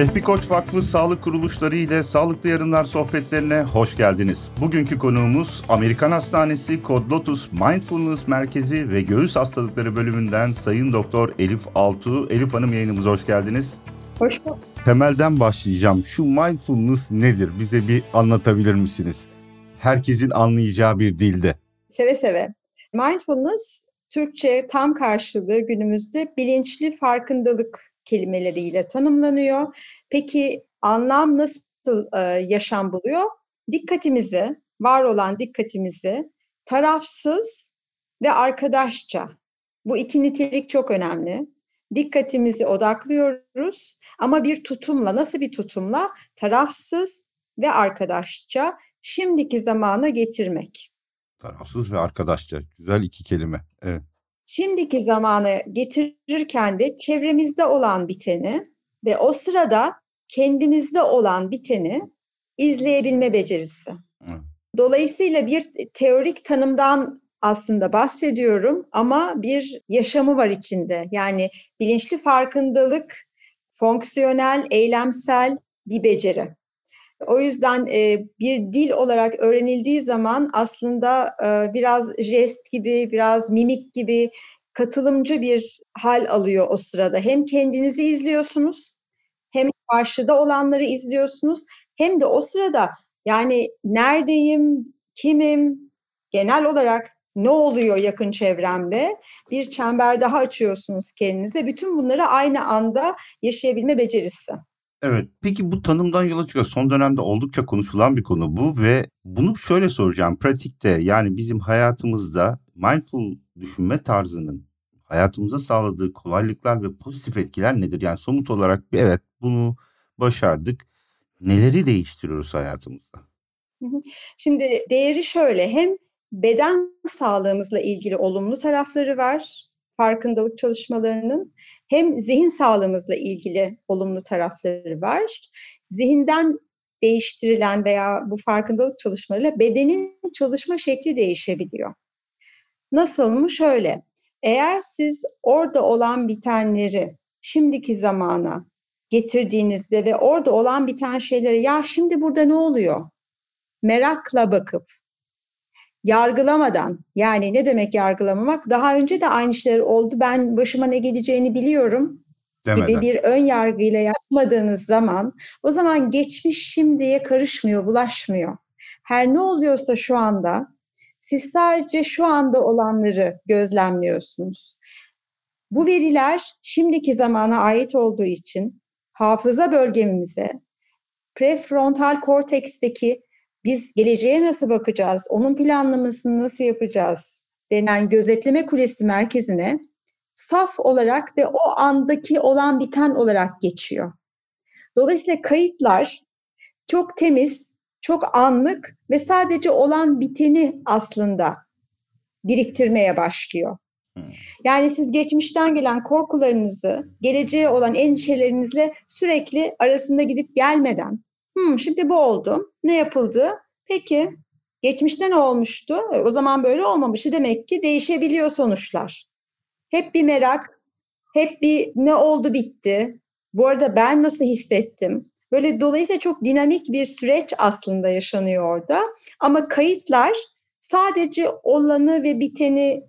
Vehbi Koç Vakfı Sağlık Kuruluşları ile Sağlıklı Yarınlar sohbetlerine hoş geldiniz. Bugünkü konuğumuz Amerikan Hastanesi Kod Lotus Mindfulness Merkezi ve Göğüs Hastalıkları bölümünden Sayın Doktor Elif Altuğ. Elif Hanım yayınımıza hoş geldiniz. Hoş bulduk. Temelden başlayacağım. Şu mindfulness nedir? Bize bir anlatabilir misiniz? Herkesin anlayacağı bir dilde. Seve seve. Mindfulness Türkçe tam karşılığı günümüzde bilinçli farkındalık kelimeleriyle tanımlanıyor. Peki anlam nasıl e, yaşam buluyor? Dikkatimizi, var olan dikkatimizi tarafsız ve arkadaşça. Bu iki nitelik çok önemli. Dikkatimizi odaklıyoruz ama bir tutumla, nasıl bir tutumla? Tarafsız ve arkadaşça şimdiki zamana getirmek. Tarafsız ve arkadaşça. Güzel iki kelime. Evet şimdiki zamana getirirken de çevremizde olan biteni ve o sırada kendimizde olan biteni izleyebilme becerisi. Dolayısıyla bir teorik tanımdan aslında bahsediyorum ama bir yaşamı var içinde. Yani bilinçli farkındalık, fonksiyonel, eylemsel bir beceri. O yüzden e, bir dil olarak öğrenildiği zaman aslında e, biraz jest gibi, biraz mimik gibi katılımcı bir hal alıyor o sırada. Hem kendinizi izliyorsunuz, hem karşıda olanları izliyorsunuz, hem de o sırada yani neredeyim, kimim, genel olarak ne oluyor yakın çevremde? Bir çember daha açıyorsunuz kendinize. Bütün bunları aynı anda yaşayabilme becerisi. Evet. Peki bu tanımdan yola çıkıyor. Son dönemde oldukça konuşulan bir konu bu ve bunu şöyle soracağım. Pratikte yani bizim hayatımızda mindful düşünme tarzının hayatımıza sağladığı kolaylıklar ve pozitif etkiler nedir? Yani somut olarak evet bunu başardık. Neleri değiştiriyoruz hayatımızda? Şimdi değeri şöyle hem beden sağlığımızla ilgili olumlu tarafları var farkındalık çalışmalarının hem zihin sağlığımızla ilgili olumlu tarafları var. Zihinden değiştirilen veya bu farkındalık çalışmalarıyla bedenin çalışma şekli değişebiliyor. Nasıl mı? Şöyle, eğer siz orada olan bitenleri şimdiki zamana getirdiğinizde ve orada olan biten şeyleri ya şimdi burada ne oluyor? Merakla bakıp yargılamadan yani ne demek yargılamamak daha önce de aynı şeyler oldu ben başıma ne geleceğini biliyorum Demeden. gibi bir ön yargıyla yapmadığınız zaman o zaman geçmiş şimdiye karışmıyor bulaşmıyor. Her ne oluyorsa şu anda siz sadece şu anda olanları gözlemliyorsunuz. Bu veriler şimdiki zamana ait olduğu için hafıza bölgemize, prefrontal korteksteki biz geleceğe nasıl bakacağız, onun planlamasını nasıl yapacağız denen gözetleme kulesi merkezine saf olarak ve o andaki olan biten olarak geçiyor. Dolayısıyla kayıtlar çok temiz, çok anlık ve sadece olan biteni aslında biriktirmeye başlıyor. Yani siz geçmişten gelen korkularınızı, geleceğe olan endişelerinizle sürekli arasında gidip gelmeden Hmm, şimdi bu oldu. Ne yapıldı? Peki geçmişte ne olmuştu? E, o zaman böyle olmamıştı. Demek ki değişebiliyor sonuçlar. Hep bir merak, hep bir ne oldu bitti. Bu arada ben nasıl hissettim? Böyle dolayısıyla çok dinamik bir süreç aslında yaşanıyor orada. Ama kayıtlar sadece olanı ve biteni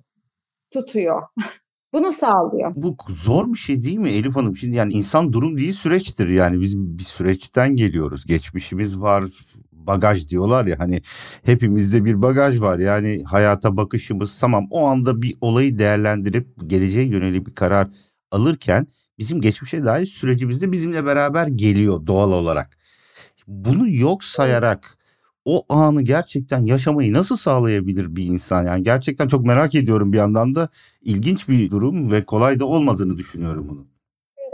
tutuyor. Bunu sağlıyor. Bu zor bir şey değil mi Elif Hanım? Şimdi yani insan durum değil süreçtir. Yani biz bir süreçten geliyoruz. Geçmişimiz var, bagaj diyorlar ya hani hepimizde bir bagaj var. Yani hayata bakışımız tamam o anda bir olayı değerlendirip geleceğe yönelik bir karar alırken bizim geçmişe dair sürecimiz de bizimle beraber geliyor doğal olarak. Bunu yok sayarak o anı gerçekten yaşamayı nasıl sağlayabilir bir insan? Yani gerçekten çok merak ediyorum bir yandan da ilginç bir durum ve kolay da olmadığını düşünüyorum bunu.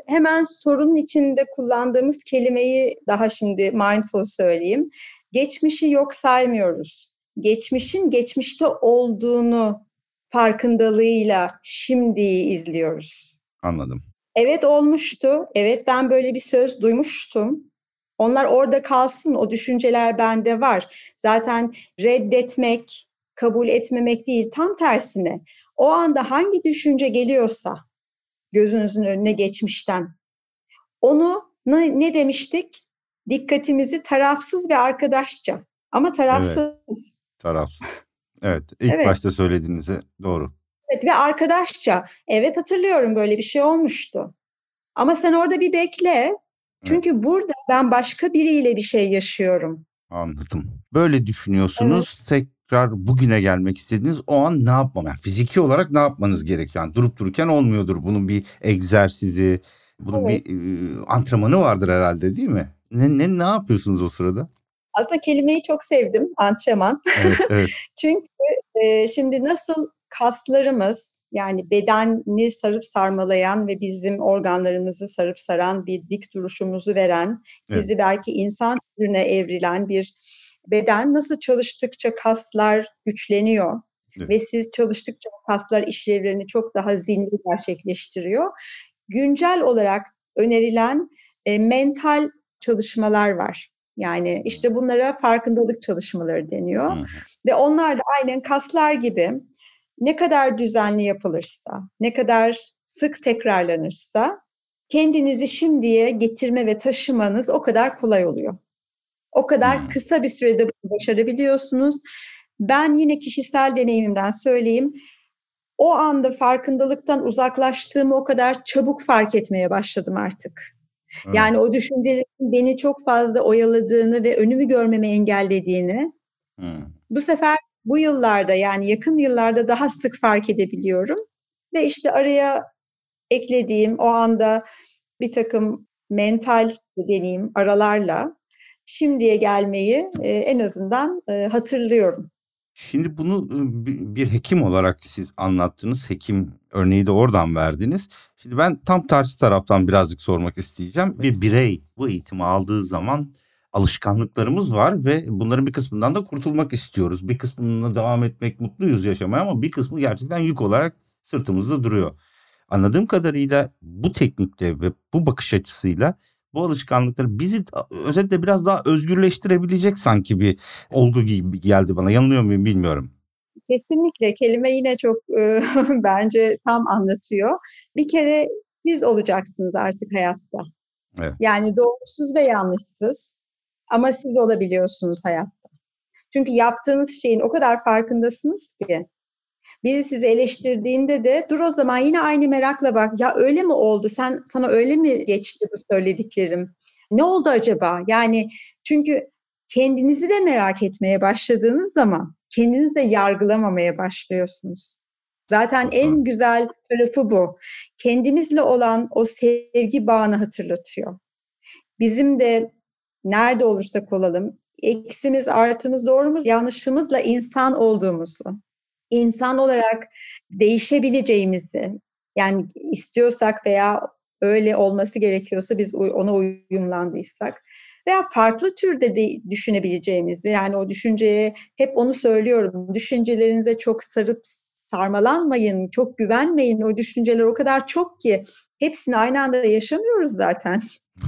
Hemen sorunun içinde kullandığımız kelimeyi daha şimdi mindful söyleyeyim. Geçmişi yok saymıyoruz. Geçmişin geçmişte olduğunu farkındalığıyla şimdiyi izliyoruz. Anladım. Evet olmuştu. Evet ben böyle bir söz duymuştum. Onlar orada kalsın, o düşünceler bende var. Zaten reddetmek, kabul etmemek değil, tam tersine. O anda hangi düşünce geliyorsa gözünüzün önüne geçmişten, onu ne, ne demiştik? Dikkatimizi tarafsız ve arkadaşça ama tarafsız. Evet, tarafsız. Evet ilk evet. başta söylediğinize doğru. Evet ve arkadaşça. Evet hatırlıyorum böyle bir şey olmuştu. Ama sen orada bir bekle. Çünkü evet. burada ben başka biriyle bir şey yaşıyorum. Anladım. Böyle düşünüyorsunuz. Evet. Tekrar bugüne gelmek istediğiniz o an ne yapmam? Yani fiziki olarak ne yapmanız gerekiyor? Yani durup dururken olmuyordur. Bunun bir egzersizi, bunun evet. bir e, antrenmanı vardır herhalde değil mi? Ne, ne, ne yapıyorsunuz o sırada? Aslında kelimeyi çok sevdim antrenman. Evet, evet. Çünkü e, şimdi nasıl kaslarımız yani bedeni sarıp sarmalayan ve bizim organlarımızı sarıp saran bir dik duruşumuzu veren, evet. bizi belki insan türüne evrilen bir beden nasıl çalıştıkça kaslar güçleniyor. Evet. Ve siz çalıştıkça kaslar işlevlerini çok daha zinde gerçekleştiriyor. Güncel olarak önerilen e, mental çalışmalar var. Yani işte bunlara farkındalık çalışmaları deniyor. Hı. Ve onlar da aynen kaslar gibi ne kadar düzenli yapılırsa, ne kadar sık tekrarlanırsa kendinizi şimdiye getirme ve taşımanız o kadar kolay oluyor. O kadar hmm. kısa bir sürede başarabiliyorsunuz. Ben yine kişisel deneyimimden söyleyeyim. O anda farkındalıktan uzaklaştığımı o kadar çabuk fark etmeye başladım artık. Evet. Yani o düşüncelerin beni çok fazla oyaladığını ve önümü görmeme engellediğini. Hmm. Bu sefer bu yıllarda yani yakın yıllarda daha sık fark edebiliyorum. Ve işte araya eklediğim o anda bir takım mental deneyim aralarla şimdiye gelmeyi e, en azından e, hatırlıyorum. Şimdi bunu bir hekim olarak siz anlattınız. Hekim örneği de oradan verdiniz. Şimdi ben tam tersi taraftan birazcık sormak isteyeceğim. Bir birey bu eğitimi aldığı zaman alışkanlıklarımız var ve bunların bir kısmından da kurtulmak istiyoruz. Bir kısmına devam etmek mutluyuz yaşamaya ama bir kısmı gerçekten yük olarak sırtımızda duruyor. Anladığım kadarıyla bu teknikle ve bu bakış açısıyla bu alışkanlıkları bizi özetle biraz daha özgürleştirebilecek sanki bir olgu gibi geldi bana. Yanılıyor muyum bilmiyorum. Kesinlikle kelime yine çok e, bence tam anlatıyor. Bir kere siz olacaksınız artık hayatta. Evet. Yani doğrusuz ve yanlışsız ama siz olabiliyorsunuz hayatta. Çünkü yaptığınız şeyin o kadar farkındasınız ki biri sizi eleştirdiğinde de dur o zaman yine aynı merakla bak ya öyle mi oldu sen sana öyle mi geçti bu söylediklerim ne oldu acaba yani çünkü kendinizi de merak etmeye başladığınız zaman kendinizi de yargılamamaya başlıyorsunuz. Zaten en güzel tarafı bu. Kendimizle olan o sevgi bağını hatırlatıyor. Bizim de nerede olursak olalım eksimiz, artımız, doğrumuz, yanlışımızla insan olduğumuzu, insan olarak değişebileceğimizi, yani istiyorsak veya öyle olması gerekiyorsa biz ona uyumlandıysak veya farklı türde de düşünebileceğimizi yani o düşünceye hep onu söylüyorum düşüncelerinize çok sarıp sarmalanmayın çok güvenmeyin o düşünceler o kadar çok ki hepsini aynı anda yaşamıyoruz zaten.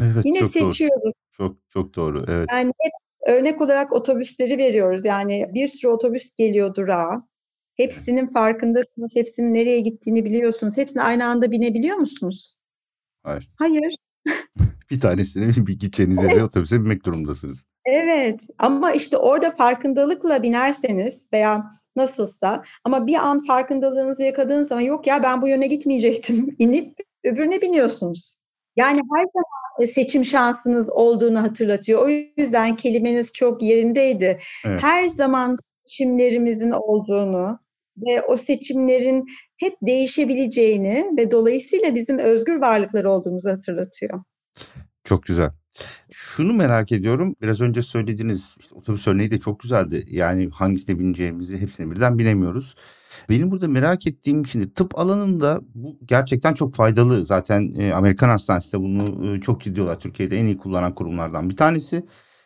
Evet, Yine çok seçiyoruz. Doğru. Çok çok doğru. Evet. Yani hep örnek olarak otobüsleri veriyoruz. Yani bir sürü otobüs geliyor durağa. Hepsinin farkındasınız. Hepsinin nereye gittiğini biliyorsunuz. Hepsine aynı anda binebiliyor musunuz? Hayır. Hayır. bir tanesini bir gideceğiniz yere otobüse binmek durumdasınız. Evet ama işte orada farkındalıkla binerseniz veya nasılsa ama bir an farkındalığınızı yakaladığınız zaman yok ya ben bu yöne gitmeyecektim inip öbürüne biniyorsunuz. Yani her zaman seçim şansınız olduğunu hatırlatıyor. O yüzden kelimeniz çok yerindeydi. Evet. Her zaman seçimlerimizin olduğunu ve o seçimlerin hep değişebileceğini ve dolayısıyla bizim özgür varlıklar olduğumuzu hatırlatıyor. Çok güzel. Şunu merak ediyorum. Biraz önce söylediğiniz işte otobüs örneği de çok güzeldi. Yani hangisine bineceğimizi hepsine birden bilemiyoruz. Benim burada merak ettiğim şimdi tıp alanında bu gerçekten çok faydalı. Zaten e, Amerikan Hastanesi de bunu e, çok ciddi olarak Türkiye'de en iyi kullanan kurumlardan bir tanesi.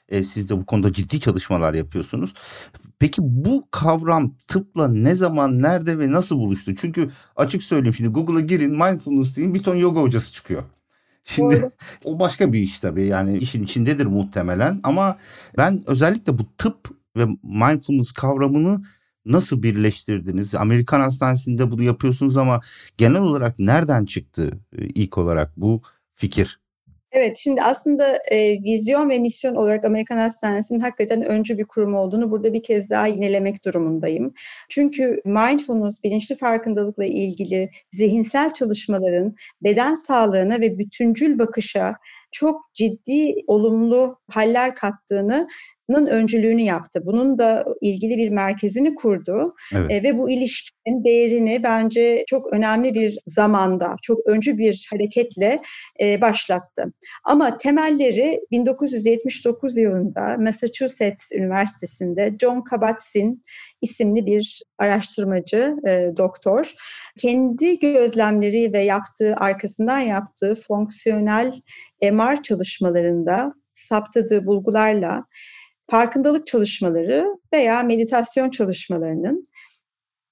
E, siz de bu konuda ciddi çalışmalar yapıyorsunuz. Peki bu kavram tıpla ne zaman, nerede ve nasıl buluştu? Çünkü açık söyleyeyim şimdi Google'a girin mindfulness deyin bir ton yoga hocası çıkıyor. Şimdi Doğru. o başka bir iş tabii yani işin içindedir muhtemelen ama ben özellikle bu tıp ve mindfulness kavramını nasıl birleştirdiniz? Amerikan Hastanesi'nde bunu yapıyorsunuz ama genel olarak nereden çıktı e, ilk olarak bu fikir? Evet, şimdi aslında e, vizyon ve misyon olarak Amerikan Hastanesi'nin hakikaten öncü bir kurum olduğunu burada bir kez daha yinelemek durumundayım. Çünkü mindfulness, bilinçli farkındalıkla ilgili zihinsel çalışmaların beden sağlığına ve bütüncül bakışa çok ciddi olumlu haller kattığını öncülüğünü yaptı. Bunun da ilgili bir merkezini kurdu evet. e, ve bu ilişkinin değerini bence çok önemli bir zamanda, çok öncü bir hareketle e, başlattı. Ama temelleri 1979 yılında Massachusetts Üniversitesi'nde John Kabat-Zinn isimli bir araştırmacı, e, doktor, kendi gözlemleri ve yaptığı, arkasından yaptığı fonksiyonel MR çalışmalarında saptadığı bulgularla farkındalık çalışmaları veya meditasyon çalışmalarının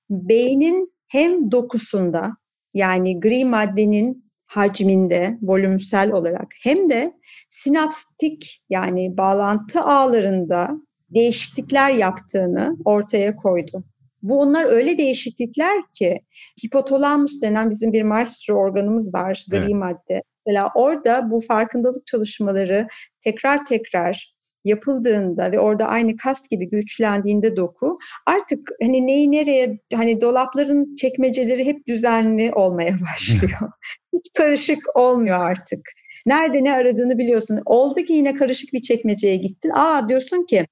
beynin hem dokusunda yani gri maddenin hacminde volümsel olarak hem de sinapstik yani bağlantı ağlarında değişiklikler yaptığını ortaya koydu. Bu onlar öyle değişiklikler ki hipotalamus denen bizim bir maestro organımız var, gri evet. madde. Mesela orada bu farkındalık çalışmaları tekrar tekrar yapıldığında ve orada aynı kas gibi güçlendiğinde doku artık hani neyi nereye hani dolapların çekmeceleri hep düzenli olmaya başlıyor. Hiç karışık olmuyor artık. Nerede ne aradığını biliyorsun. Oldu ki yine karışık bir çekmeceye gittin. Aa diyorsun ki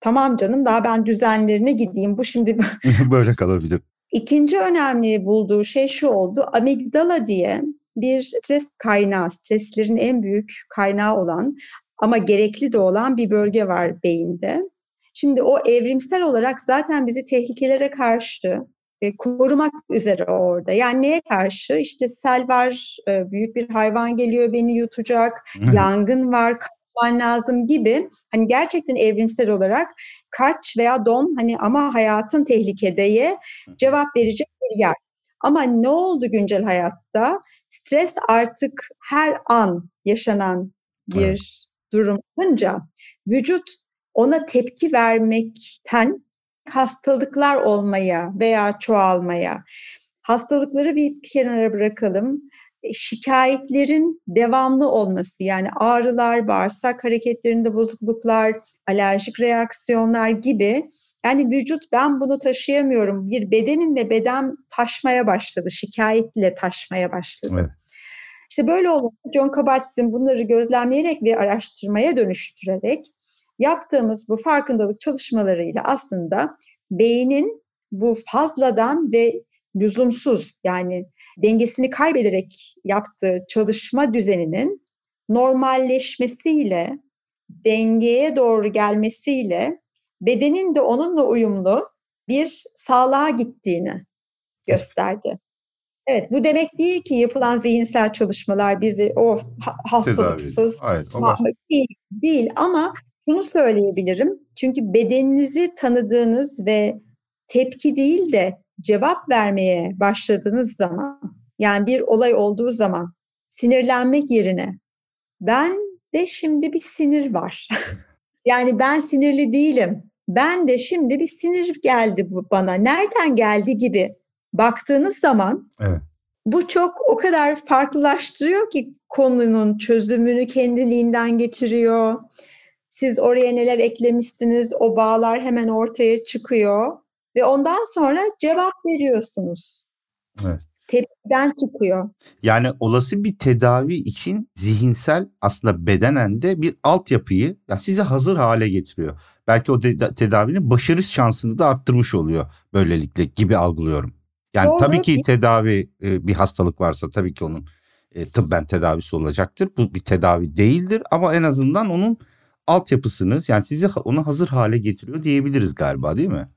tamam canım daha ben düzenlerine gideyim. Bu şimdi böyle kalabilir. İkinci önemli bulduğu şey şu oldu. Amigdala diye bir stres kaynağı, streslerin en büyük kaynağı olan ama gerekli de olan bir bölge var beyinde. Şimdi o evrimsel olarak zaten bizi tehlikelere karşı e, korumak üzere orada. Yani neye karşı? İşte sel var, e, büyük bir hayvan geliyor beni yutacak, yangın var, kaçman lazım gibi. Hani gerçekten evrimsel olarak kaç veya don hani ama hayatın tehlikedeye cevap verecek bir yer. Ama ne oldu güncel hayatta? Stres artık her an yaşanan bir durum olunca vücut ona tepki vermekten hastalıklar olmaya veya çoğalmaya, hastalıkları bir kenara bırakalım, e, şikayetlerin devamlı olması yani ağrılar, bağırsak hareketlerinde bozukluklar, alerjik reaksiyonlar gibi yani vücut ben bunu taşıyamıyorum. Bir bedenin ve beden taşmaya başladı, şikayetle taşmaya başladı. Evet. İşte böyle olunca John Kabat-Zinn bunları gözlemleyerek ve araştırmaya dönüştürerek yaptığımız bu farkındalık çalışmalarıyla aslında beynin bu fazladan ve lüzumsuz yani dengesini kaybederek yaptığı çalışma düzeninin normalleşmesiyle, dengeye doğru gelmesiyle bedenin de onunla uyumlu bir sağlığa gittiğini gösterdi. Evet bu demek değil ki yapılan zihinsel çalışmalar bizi o hastalıksız Hayır, o değil, değil ama şunu söyleyebilirim. Çünkü bedeninizi tanıdığınız ve tepki değil de cevap vermeye başladığınız zaman yani bir olay olduğu zaman sinirlenmek yerine ben de şimdi bir sinir var. yani ben sinirli değilim. Ben de şimdi bir sinir geldi bana. Nereden geldi gibi baktığınız zaman evet. bu çok o kadar farklılaştırıyor ki konunun çözümünü kendiliğinden getiriyor. Siz oraya neler eklemişsiniz o bağlar hemen ortaya çıkıyor ve ondan sonra cevap veriyorsunuz. Evet. Tepkiden çıkıyor. Yani olası bir tedavi için zihinsel aslında bedenen de bir altyapıyı ya size hazır hale getiriyor. Belki o tedavinin başarı şansını da arttırmış oluyor böylelikle gibi algılıyorum. Yani Doğru. tabii ki tedavi e, bir hastalık varsa tabii ki onun e, tıbben tedavisi olacaktır. Bu bir tedavi değildir ama en azından onun altyapısını yani sizi onu hazır hale getiriyor diyebiliriz galiba değil mi?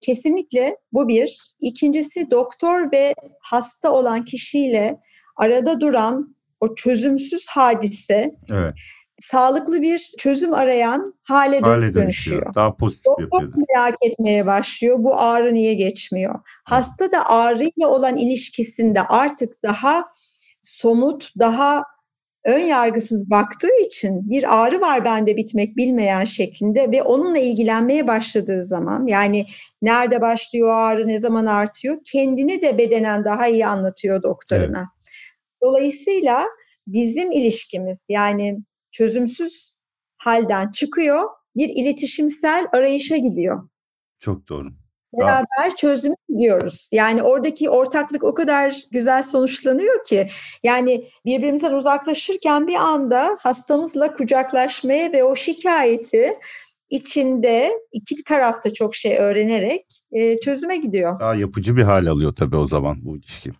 Kesinlikle bu bir. İkincisi doktor ve hasta olan kişiyle arada duran o çözümsüz hadise evet sağlıklı bir çözüm arayan hale, hale dönüşüyor. dönüşüyor. Daha pozitif Doktor yapıyor. merak etmeye başlıyor. Bu ağrı niye geçmiyor? Evet. Hasta da ağrıyla olan ilişkisinde artık daha somut, daha ön yargısız baktığı için bir ağrı var bende bitmek bilmeyen şeklinde ve onunla ilgilenmeye başladığı zaman yani nerede başlıyor ağrı, ne zaman artıyor kendini de bedenen daha iyi anlatıyor doktoruna. Evet. Dolayısıyla bizim ilişkimiz yani çözümsüz halden çıkıyor, bir iletişimsel arayışa gidiyor. Çok doğru. Beraber çözüme gidiyoruz. Yani oradaki ortaklık o kadar güzel sonuçlanıyor ki yani birbirimizden uzaklaşırken bir anda hastamızla kucaklaşmaya ve o şikayeti içinde iki tarafta çok şey öğrenerek e, çözüme gidiyor. Daha yapıcı bir hal alıyor tabii o zaman bu ilişki.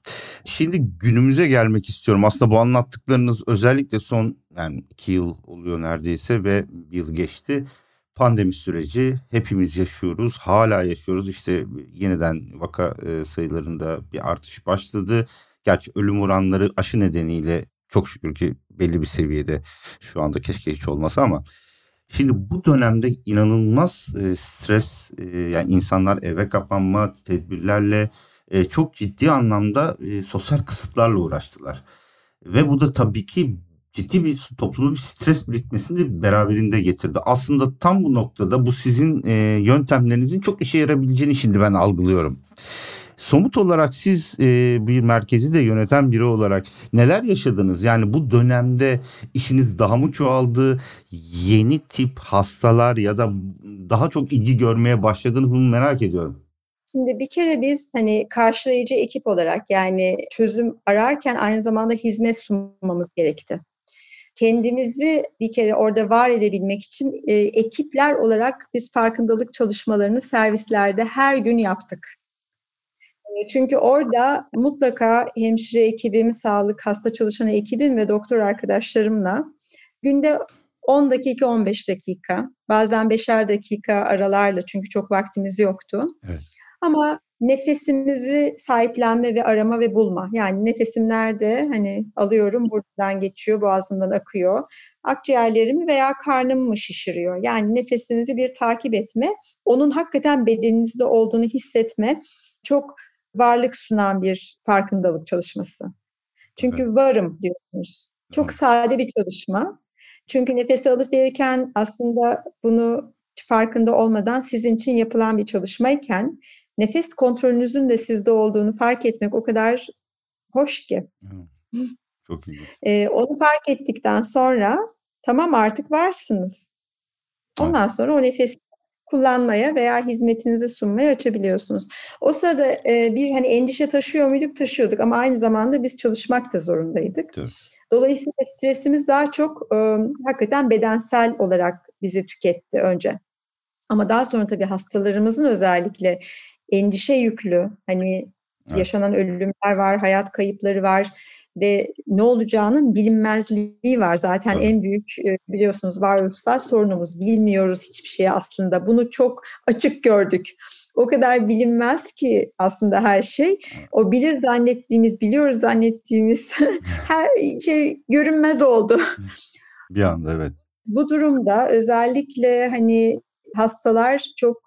Şimdi günümüze gelmek istiyorum. Aslında bu anlattıklarınız özellikle son yani iki yıl oluyor neredeyse ve bir yıl geçti. Pandemi süreci hepimiz yaşıyoruz, hala yaşıyoruz. İşte yeniden vaka e, sayılarında bir artış başladı. Gerçi ölüm oranları aşı nedeniyle çok şükür ki belli bir seviyede şu anda keşke hiç olmasa ama Şimdi bu dönemde inanılmaz e, stres e, yani insanlar eve kapanma tedbirlerle e, çok ciddi anlamda e, sosyal kısıtlarla uğraştılar. Ve bu da tabii ki ciddi bir toplumda bir stres birikmesini de beraberinde getirdi. Aslında tam bu noktada bu sizin e, yöntemlerinizin çok işe yarabileceğini şimdi ben algılıyorum. Somut olarak siz e, bir merkezi de yöneten biri olarak neler yaşadınız? Yani bu dönemde işiniz daha mı çoğaldı? Yeni tip hastalar ya da daha çok ilgi görmeye başladığını bunu merak ediyorum. Şimdi bir kere biz hani karşılayıcı ekip olarak yani çözüm ararken aynı zamanda hizmet sunmamız gerekti. Kendimizi bir kere orada var edebilmek için e, ekipler olarak biz farkındalık çalışmalarını servislerde her gün yaptık. Çünkü orada mutlaka hemşire ekibim, sağlık, hasta çalışan ekibim ve doktor arkadaşlarımla günde 10 dakika, 15 dakika, bazen 5'er dakika aralarla çünkü çok vaktimiz yoktu. Evet. Ama nefesimizi sahiplenme ve arama ve bulma. Yani nefesim nerede? Hani alıyorum, buradan geçiyor, boğazımdan akıyor. Akciğerlerimi veya karnımı mı şişiriyor? Yani nefesinizi bir takip etme, onun hakikaten bedeninizde olduğunu hissetme. Çok varlık sunan bir farkındalık çalışması. Çünkü evet. varım diyorsunuz. Çok sade bir çalışma. Çünkü nefes alıp verirken aslında bunu farkında olmadan sizin için yapılan bir çalışmayken nefes kontrolünüzün de sizde olduğunu fark etmek o kadar hoş ki. Çok iyi. Ee, onu fark ettikten sonra tamam artık varsınız. Ondan sonra o nefes kullanmaya veya hizmetinizi sunmaya açabiliyorsunuz. O sırada e, bir hani endişe taşıyor muyduk? Taşıyorduk ama aynı zamanda biz çalışmak da zorundaydık. Evet. Dolayısıyla stresimiz daha çok e, hakikaten bedensel olarak bizi tüketti önce. Ama daha sonra tabii hastalarımızın özellikle endişe yüklü hani evet. yaşanan ölümler var, hayat kayıpları var ve ne olacağının bilinmezliği var. Zaten Tabii. en büyük biliyorsunuz varoluşsal sorunumuz. Bilmiyoruz hiçbir şeyi aslında. Bunu çok açık gördük. O kadar bilinmez ki aslında her şey. O bilir zannettiğimiz, biliyoruz zannettiğimiz her şey görünmez oldu. Bir anda evet. Bu durumda özellikle hani hastalar çok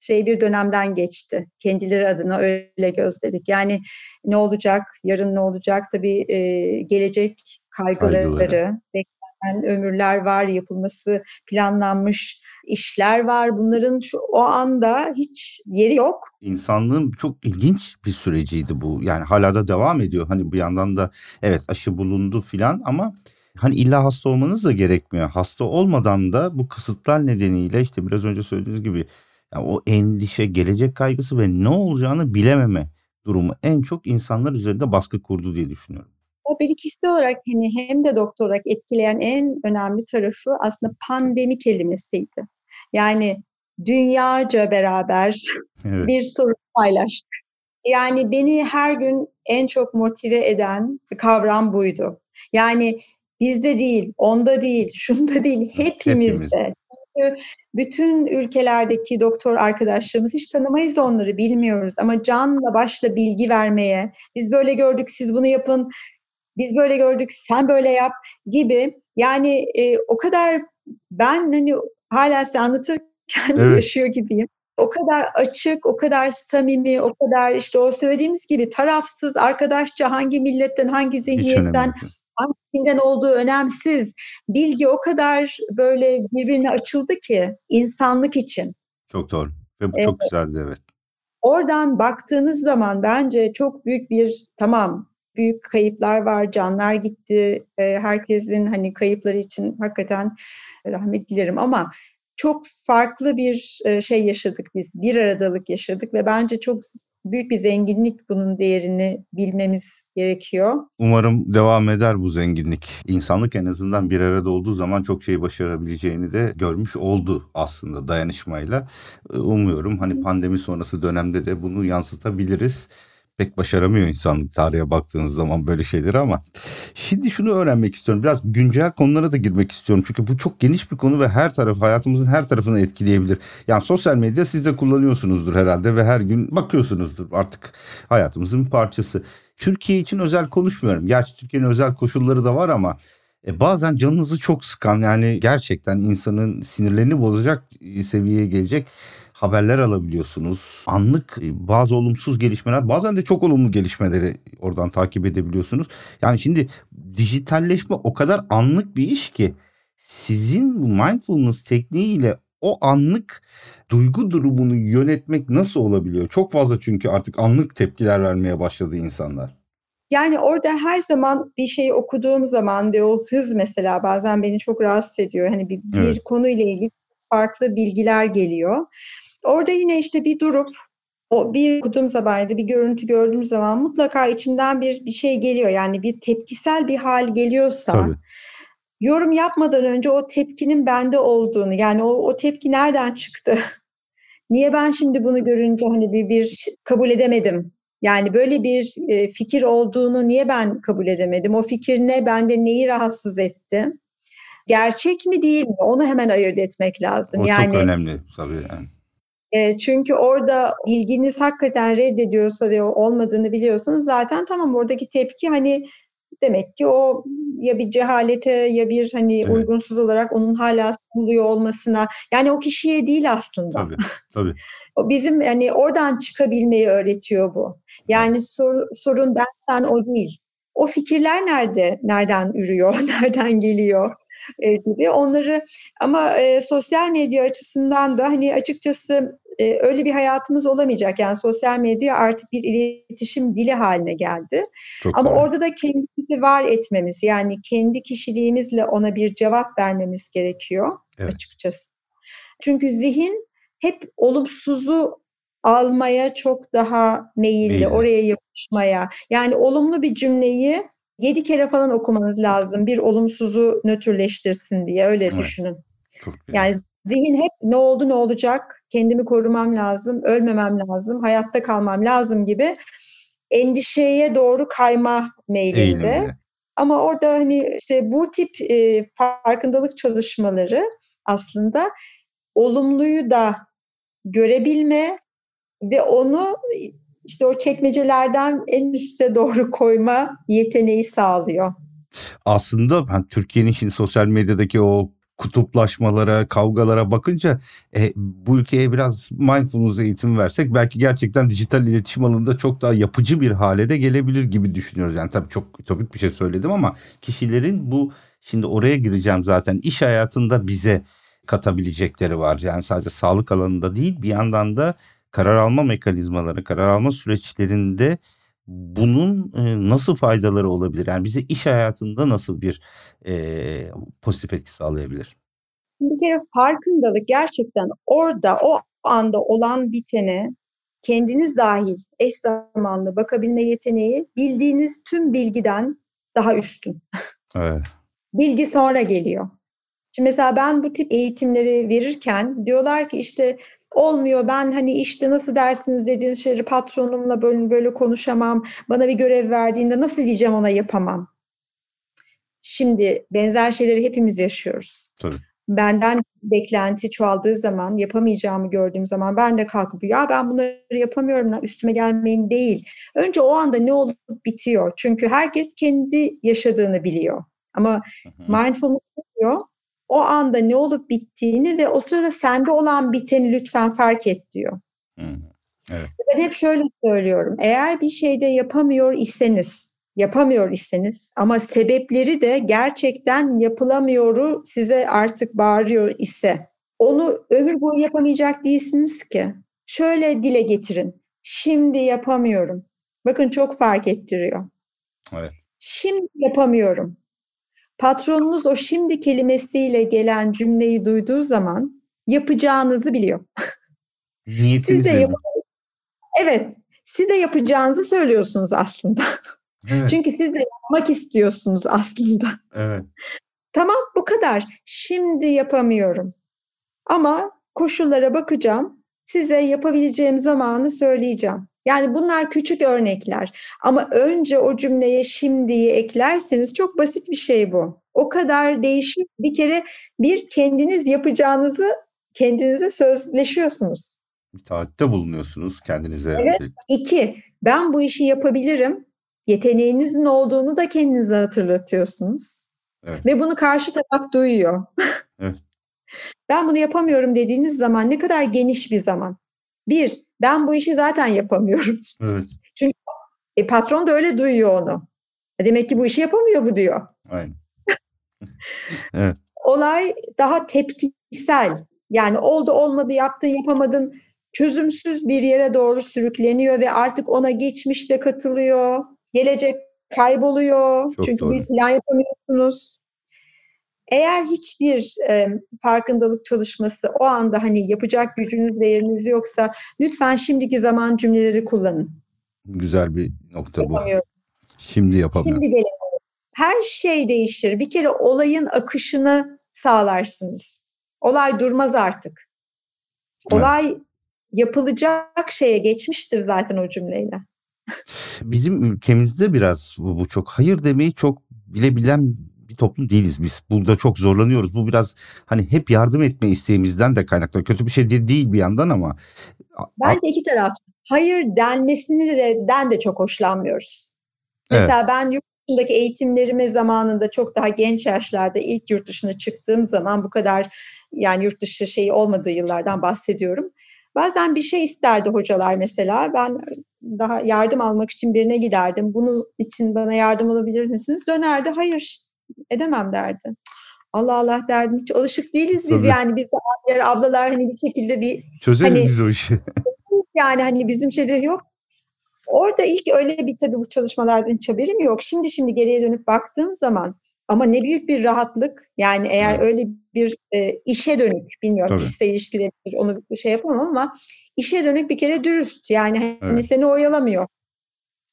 şey bir dönemden geçti. Kendileri adına öyle gözledik. Yani ne olacak, yarın ne olacak tabii e, gelecek kaygıları, kaygıları, beklenen ömürler var, yapılması planlanmış işler var. Bunların şu o anda hiç yeri yok. İnsanlığın çok ilginç bir süreciydi bu. Yani hala da devam ediyor. Hani bir yandan da evet aşı bulundu filan ama hani illa hasta olmanız da gerekmiyor. Hasta olmadan da bu kısıtlar nedeniyle işte biraz önce söylediğiniz gibi yani o endişe, gelecek kaygısı ve ne olacağını bilememe durumu en çok insanlar üzerinde baskı kurdu diye düşünüyorum. O beni kişisel olarak hani hem de doktor olarak etkileyen en önemli tarafı aslında pandemi kelimesiydi. Yani dünyaca beraber evet. bir sorun paylaştık. Yani beni her gün en çok motive eden kavram buydu. Yani bizde değil, onda değil, şunda değil, hepimizde. Hepimiz bütün ülkelerdeki doktor arkadaşlarımız hiç tanımayız onları bilmiyoruz ama canla başla bilgi vermeye biz böyle gördük siz bunu yapın biz böyle gördük sen böyle yap gibi yani e, o kadar ben hani hala size anlatırken evet. yaşıyor gibiyim. O kadar açık, o kadar samimi, o kadar işte o söylediğimiz gibi tarafsız, arkadaşça hangi milletten, hangi zihniyetten hangisinden olduğu önemsiz. Bilgi o kadar böyle birbirine açıldı ki insanlık için. Çok doğru ve bu çok güzeldi evet. Oradan baktığınız zaman bence çok büyük bir tamam büyük kayıplar var, canlar gitti. Herkesin hani kayıpları için hakikaten rahmet dilerim ama çok farklı bir şey yaşadık biz. Bir aradalık yaşadık ve bence çok büyük bir zenginlik bunun değerini bilmemiz gerekiyor. Umarım devam eder bu zenginlik. İnsanlık en azından bir arada olduğu zaman çok şey başarabileceğini de görmüş oldu aslında dayanışmayla. Umuyorum hani pandemi sonrası dönemde de bunu yansıtabiliriz pek başaramıyor insanlık tarihe baktığınız zaman böyle şeyleri ama şimdi şunu öğrenmek istiyorum. Biraz güncel konulara da girmek istiyorum. Çünkü bu çok geniş bir konu ve her taraf hayatımızın her tarafını etkileyebilir. Yani sosyal medya siz de kullanıyorsunuzdur herhalde ve her gün bakıyorsunuzdur artık hayatımızın bir parçası. Türkiye için özel konuşmuyorum. Gerçi Türkiye'nin özel koşulları da var ama e, bazen canınızı çok sıkan yani gerçekten insanın sinirlerini bozacak seviyeye gelecek haberler alabiliyorsunuz. Anlık e, bazı olumsuz gelişmeler bazen de çok olumlu gelişmeleri oradan takip edebiliyorsunuz. Yani şimdi dijitalleşme o kadar anlık bir iş ki sizin bu mindfulness tekniğiyle o anlık duygu durumunu yönetmek nasıl olabiliyor? Çok fazla çünkü artık anlık tepkiler vermeye başladı insanlar. Yani orada her zaman bir şey okuduğum zaman ve o hız mesela bazen beni çok rahatsız ediyor. Hani bir, bir evet. konuyla ilgili farklı bilgiler geliyor. Orada yine işte bir durup o bir okuduğum zaman bir görüntü gördüğüm zaman mutlaka içimden bir bir şey geliyor. Yani bir tepkisel bir hal geliyorsa Tabii. yorum yapmadan önce o tepkinin bende olduğunu yani o, o tepki nereden çıktı? Niye ben şimdi bunu görünce hani bir, bir kabul edemedim? Yani böyle bir e, fikir olduğunu niye ben kabul edemedim? O fikir ne? Bende neyi rahatsız etti? Gerçek mi değil mi? Onu hemen ayırt etmek lazım. O yani, çok önemli tabii yani. E, çünkü orada bilginiz hakikaten reddediyorsa ve olmadığını biliyorsanız zaten tamam oradaki tepki hani demek ki o ya bir cehalete ya bir hani evet. uygunsuz olarak onun hala sunuluyor olmasına yani o kişiye değil aslında. Tabii tabii. o bizim yani oradan çıkabilmeyi öğretiyor bu. Yani sor, sorun ben sen o değil. O fikirler nerede? Nereden ürüyor? Nereden geliyor? E, gibi onları ama e, sosyal medya açısından da hani açıkçası e, öyle bir hayatımız olamayacak. Yani sosyal medya artık bir iletişim dili haline geldi. Çok ama doğru. orada da kendimizi var etmemiz yani kendi kişiliğimizle ona bir cevap vermemiz gerekiyor evet. açıkçası. Çünkü zihin hep olumsuzu almaya çok daha meyilli, meyilli, oraya yapışmaya. Yani olumlu bir cümleyi yedi kere falan okumanız lazım bir olumsuzu nötrleştirsin diye öyle evet. düşünün. Çok yani zihin hep ne oldu ne olacak, kendimi korumam lazım, ölmemem lazım, hayatta kalmam lazım gibi endişeye doğru kayma meylinde. Ama orada hani işte bu tip e, farkındalık çalışmaları aslında olumluyu da görebilme ve onu işte o çekmecelerden en üste doğru koyma yeteneği sağlıyor. Aslında ben Türkiye'nin şimdi sosyal medyadaki o kutuplaşmalara, kavgalara bakınca e, bu ülkeye biraz mindfulness eğitimi versek belki gerçekten dijital iletişim alanında çok daha yapıcı bir hale de gelebilir gibi düşünüyoruz. Yani tabii çok ütopik bir şey söyledim ama kişilerin bu şimdi oraya gireceğim zaten iş hayatında bize katabilecekleri var. Yani sadece sağlık alanında değil bir yandan da karar alma mekanizmaları, karar alma süreçlerinde bunun e, nasıl faydaları olabilir? Yani bize iş hayatında nasıl bir e, pozitif etki sağlayabilir? Bir kere farkındalık gerçekten orada o anda olan bitene kendiniz dahil eş zamanlı bakabilme yeteneği bildiğiniz tüm bilgiden daha üstün. Evet. Bilgi sonra geliyor. Şimdi mesela ben bu tip eğitimleri verirken diyorlar ki işte olmuyor ben hani işte nasıl dersiniz dediğiniz şeyleri patronumla böyle böyle konuşamam. Bana bir görev verdiğinde nasıl diyeceğim ona yapamam. Şimdi benzer şeyleri hepimiz yaşıyoruz. Tabii. Benden beklenti çoğaldığı zaman, yapamayacağımı gördüğüm zaman ben de kalkıp ya ben bunları yapamıyorum üstüme gelmeyin değil. Önce o anda ne olup bitiyor. Çünkü herkes kendi yaşadığını biliyor. Ama mindfulness diyor o anda ne olup bittiğini ve o sırada sende olan biteni lütfen fark et diyor. Evet. Ben hep şöyle söylüyorum. Eğer bir şeyde yapamıyor iseniz, yapamıyor iseniz ama sebepleri de gerçekten yapılamıyoru size artık bağırıyor ise onu ömür boyu yapamayacak değilsiniz ki. Şöyle dile getirin. Şimdi yapamıyorum. Bakın çok fark ettiriyor. Evet. Şimdi yapamıyorum. Patronunuz o şimdi kelimesiyle gelen cümleyi duyduğu zaman yapacağınızı biliyor. Niyetiniz siz de yap- Evet, siz de yapacağınızı söylüyorsunuz aslında. Evet. Çünkü siz de yapmak istiyorsunuz aslında. Evet. Tamam bu kadar. Şimdi yapamıyorum. Ama koşullara bakacağım. Size yapabileceğim zamanı söyleyeceğim. Yani bunlar küçük örnekler. Ama önce o cümleye şimdiyi eklerseniz çok basit bir şey bu. O kadar değişik. Bir kere bir kendiniz yapacağınızı kendinize sözleşiyorsunuz. Bir taatte bulunuyorsunuz kendinize. Evet. İki, ben bu işi yapabilirim. Yeteneğinizin olduğunu da kendinize hatırlatıyorsunuz. Evet. Ve bunu karşı taraf duyuyor. Evet. Ben bunu yapamıyorum dediğiniz zaman ne kadar geniş bir zaman. Bir, ben bu işi zaten yapamıyorum. Evet. Çünkü e, patron da öyle duyuyor onu. E, Demek ki bu işi yapamıyor bu diyor. Aynen. evet. Olay daha tepkisel. Yani oldu olmadı yaptın yapamadın çözümsüz bir yere doğru sürükleniyor ve artık ona geçmiş de katılıyor. Gelecek kayboluyor. Çok Çünkü doğru. bir plan yapamıyorsunuz. Eğer hiçbir e, farkındalık çalışması o anda hani yapacak gücünüz ve yeriniz yoksa lütfen şimdiki zaman cümleleri kullanın. Güzel bir nokta bu. Şimdi yapamıyorum. Şimdi gelin. Her şey değişir. Bir kere olayın akışını sağlarsınız. Olay durmaz artık. Olay yapılacak şeye geçmiştir zaten o cümleyle. Bizim ülkemizde biraz bu, bu çok hayır demeyi çok bilebilen toplum değiliz biz. Burada çok zorlanıyoruz. Bu biraz hani hep yardım etme isteğimizden de kaynaklı. Kötü bir şey de değil bir yandan ama. Bence iki taraf. Hayır denmesini de, den de çok hoşlanmıyoruz. Evet. Mesela ben yurt dışındaki eğitimlerime zamanında çok daha genç yaşlarda ilk yurt dışına çıktığım zaman bu kadar yani yurt dışı şeyi olmadığı yıllardan bahsediyorum. Bazen bir şey isterdi hocalar mesela. Ben daha yardım almak için birine giderdim. Bunun için bana yardım alabilir misiniz? Dönerdi. Hayır edemem derdi. Allah Allah derdim. Hiç alışık değiliz biz Tabii. yani. Biz de abiler, ablalar hani bir şekilde bir Çözeriz Hani- biz o işi. yani hani bizim şeyde yok. Orada ilk öyle bir tabii bu çalışmalardan hiç haberim yok. Şimdi şimdi geriye dönüp baktığım zaman ama ne büyük bir rahatlık. Yani eğer Evet. öyle bir e, işe dönük, bilmiyorum Tabii. kişisel ilişkileri onu bir şey yapamam ama işe dönük bir kere dürüst. Yani hani Evet. seni oyalamıyor.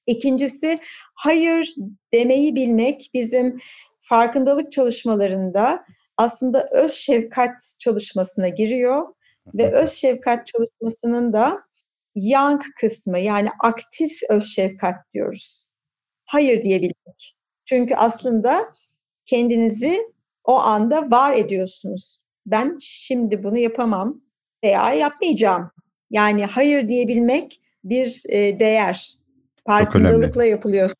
İkincisi hayır demeyi bilmek bizim farkındalık çalışmalarında aslında öz şefkat çalışmasına giriyor ve öz şefkat çalışmasının da yang kısmı yani aktif öz şefkat diyoruz. Hayır diyebilmek. Çünkü aslında kendinizi o anda var ediyorsunuz. Ben şimdi bunu yapamam veya yapmayacağım. Yani hayır diyebilmek bir e, değer. Farkındalıkla yapılıyor.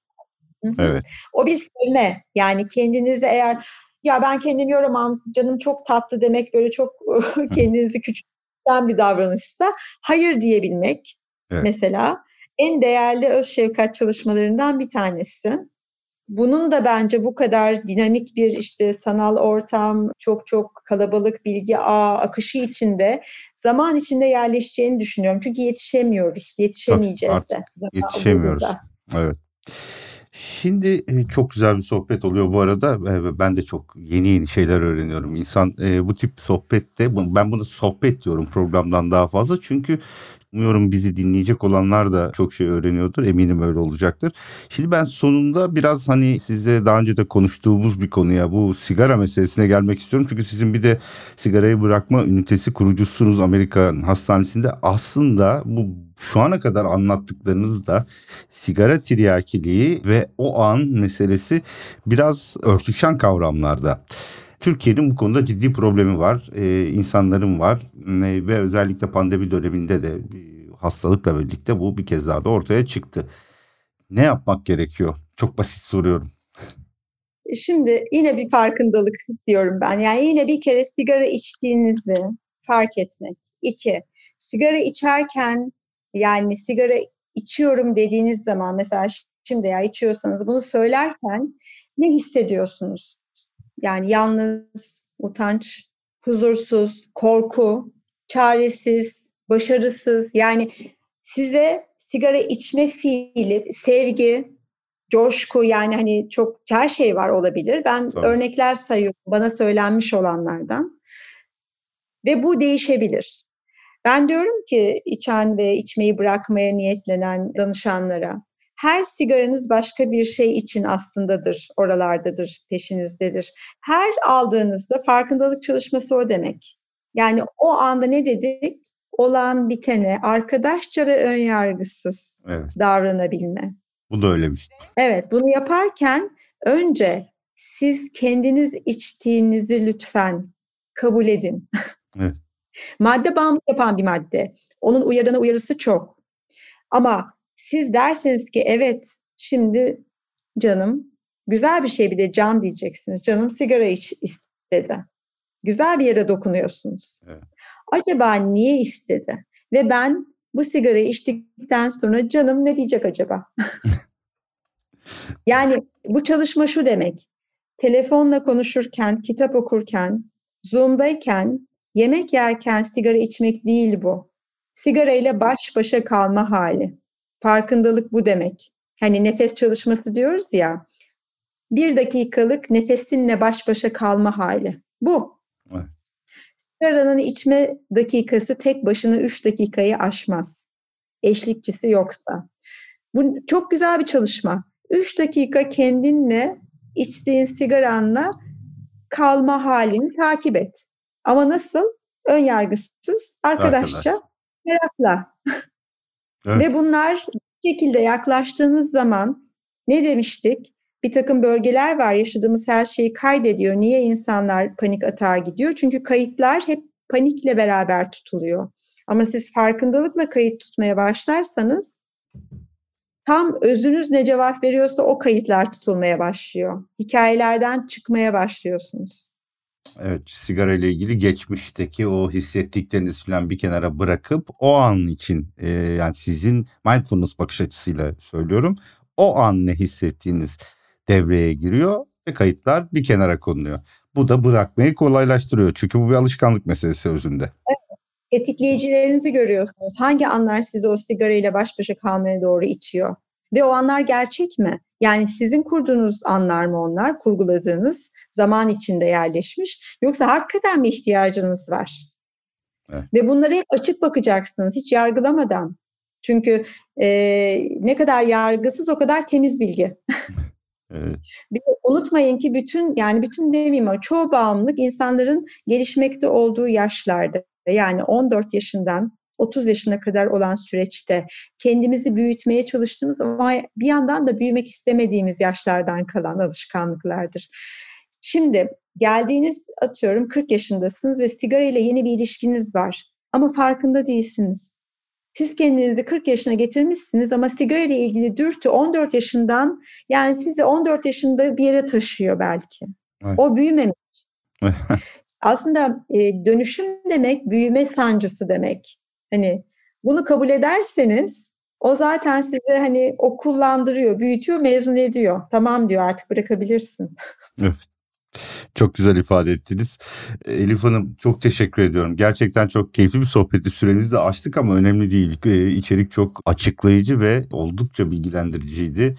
Evet. O bir sevme. Yani kendinizi eğer ya ben kendimi yoramam, canım çok tatlı demek böyle çok kendinizi küçülten bir davranışsa hayır diyebilmek Evet. mesela en değerli öz şefkat çalışmalarından bir tanesi. Bunun da bence bu kadar dinamik bir işte sanal ortam, çok çok kalabalık bilgi ağ akışı içinde zaman içinde yerleşeceğini düşünüyorum. Çünkü yetişemiyoruz, yetişemeyeceğiz artık de. zaten yetişemiyoruz. Evet. Şimdi e, çok güzel bir sohbet oluyor bu arada. E, Ben de çok yeni yeni şeyler öğreniyorum. İnsan e, bu tip sohbette, ben bunu sohbet diyorum programdan daha fazla. Çünkü umuyorum bizi dinleyecek olanlar da çok şey öğreniyordur. Eminim öyle olacaktır. Şimdi ben sonunda biraz hani sizle daha önce de konuştuğumuz bir konuya bu sigara meselesine gelmek istiyorum. Çünkü sizin bir de sigarayı bırakma ünitesi kurucusunuz Amerika Hastanesi'nde. Aslında bu şu ana kadar anlattıklarınız da sigara tiryakiliği ve o an meselesi biraz örtüşen kavramlarda. Türkiye'nin bu konuda ciddi problemi var. Ee, insanların var Ee, ve özellikle pandemi döneminde de e, hastalıkla birlikte bu bir kez daha da ortaya çıktı. Ne yapmak gerekiyor? Çok basit soruyorum. Şimdi yine bir farkındalık diyorum ben. Yani yine bir kere sigara içtiğinizi fark etmek. İki, sigara içerken yani sigara içiyorum dediğiniz zaman mesela şimdi eğer içiyorsanız bunu söylerken ne hissediyorsunuz? Yani yalnız, utanç, huzursuz, korku, çaresiz, başarısız. Yani size sigara içme fiili, sevgi, coşku yani hani çok her şey var olabilir. Ben Tabii. örnekler sayıyorum bana söylenmiş olanlardan. Ve bu değişebilir. Ben diyorum ki içen ve içmeyi bırakmaya niyetlenen danışanlara her sigaranız başka bir şey için aslındadır, oralardadır, peşinizdedir. Her aldığınızda farkındalık çalışması o demek. Yani o anda ne dedik? Olan bitene arkadaşça ve önyargısız evet. davranabilme. Bu da öyle bir şey. Evet, bunu yaparken önce siz kendiniz içtiğinizi lütfen kabul edin. Evet. madde bağımlı yapan bir madde. Onun uyarana uyarısı çok. Ama siz derseniz ki evet şimdi canım güzel bir şey bir de can diyeceksiniz. Canım sigara iç istedi. Güzel bir yere dokunuyorsunuz. Evet. Acaba niye istedi? Ve ben bu sigarayı içtikten sonra canım ne diyecek acaba? yani bu çalışma şu demek. Telefonla konuşurken, kitap okurken, Zoom'dayken, yemek yerken sigara içmek değil bu. Sigara ile baş başa kalma hali. Farkındalık bu demek. Hani nefes çalışması diyoruz ya. Bir dakikalık nefesinle baş başa kalma hali. Bu. Evet. Sigaranın içme dakikası tek başına 3 dakikayı aşmaz. Eşlikçisi yoksa. Bu çok güzel bir çalışma. 3 dakika kendinle içtiğin sigaranla kalma halini takip et. Ama nasıl? Ön yargısız, arkadaşça, Arkadaş. merakla. Evet. Ve bunlar bu şekilde yaklaştığınız zaman ne demiştik? Bir takım bölgeler var yaşadığımız her şeyi kaydediyor. Niye insanlar panik atağa gidiyor? Çünkü kayıtlar hep panikle beraber tutuluyor. Ama siz farkındalıkla kayıt tutmaya başlarsanız tam özünüz ne cevap veriyorsa o kayıtlar tutulmaya başlıyor. Hikayelerden çıkmaya başlıyorsunuz. Evet, sigara ile ilgili geçmişteki o hissettikleriniz falan bir kenara bırakıp o an için e, yani sizin mindfulness bakış açısıyla söylüyorum. O an ne hissettiğiniz devreye giriyor ve kayıtlar bir kenara konuluyor. Bu da bırakmayı kolaylaştırıyor. Çünkü bu bir alışkanlık meselesi özünde. Evet. Tetikleyicilerinizi görüyorsunuz. Hangi anlar sizi o sigara ile baş başa kalmaya doğru itiyor? Ve o anlar gerçek mi? Yani sizin kurduğunuz anlar mı onlar, kurguladığınız zaman içinde yerleşmiş? Yoksa hakikaten mi ihtiyacınız var? Evet. Ve bunları hep açık bakacaksınız, hiç yargılamadan. Çünkü e, ne kadar yargısız o kadar temiz bilgi. evet. Bir unutmayın ki bütün yani bütün demeyeyim ama çoğu bağımlılık insanların gelişmekte olduğu yaşlarda. Yani 14 yaşından 30 yaşına kadar olan süreçte kendimizi büyütmeye çalıştığımız ama bir yandan da büyümek istemediğimiz yaşlardan kalan alışkanlıklardır. Şimdi geldiğiniz atıyorum 40 yaşındasınız ve sigara ile yeni bir ilişkiniz var ama farkında değilsiniz. Siz kendinizi 40 yaşına getirmişsiniz ama sigara ile ilgili dürtü 14 yaşından yani sizi 14 yaşında bir yere taşıyor belki. Evet. O büyümemiş. Aslında e, dönüşüm demek büyüme sancısı demek. Hani bunu kabul ederseniz o zaten size hani o kullandırıyor, büyütüyor, mezun ediyor. Tamam diyor artık bırakabilirsin. Evet. Çok güzel ifade ettiniz. Elif Hanım çok teşekkür ediyorum. Gerçekten çok keyifli bir sohbeti süremizi de açtık ama önemli değil. Ee, içerik çok açıklayıcı ve oldukça bilgilendiriciydi.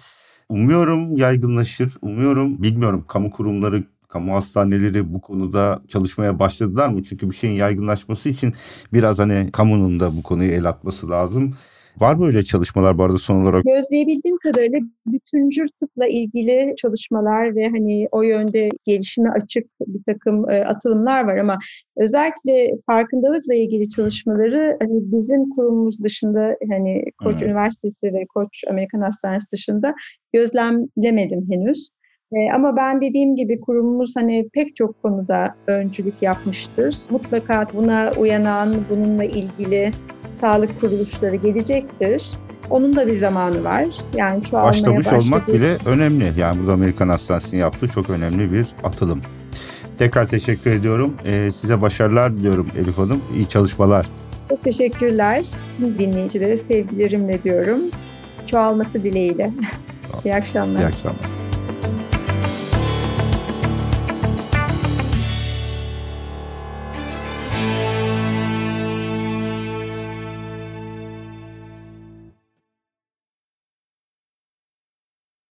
Umuyorum yaygınlaşır. Umuyorum bilmiyorum kamu kurumları kamu hastaneleri bu konuda çalışmaya başladılar mı? Çünkü bir şeyin yaygınlaşması için biraz hani kamunun da bu konuyu el atması lazım. Var mı öyle çalışmalar bu arada son olarak? Gözleyebildiğim kadarıyla bütüncül tıpla ilgili çalışmalar ve hani o yönde gelişime açık bir takım e, atılımlar var ama özellikle farkındalıkla ilgili çalışmaları hani bizim kurumumuz dışında hani Koç hmm. Üniversitesi ve Koç Amerikan Hastanesi dışında gözlemlemedim henüz. E, ama ben dediğim gibi kurumumuz hani pek çok konuda öncülük yapmıştır. Mutlaka buna uyanan, bununla ilgili sağlık kuruluşları gelecektir. Onun da bir zamanı var. Yani çoğalmaya Başlamış başladı. olmak bile önemli. Yani burada Amerikan Hastanesi'nin yaptığı çok önemli bir atılım. Tekrar teşekkür ediyorum. Ee, size başarılar diliyorum Elif Hanım. İyi çalışmalar. Çok teşekkürler. Tüm dinleyicilere sevgilerimle diyorum. Çoğalması dileğiyle. İyi akşamlar. İyi akşamlar.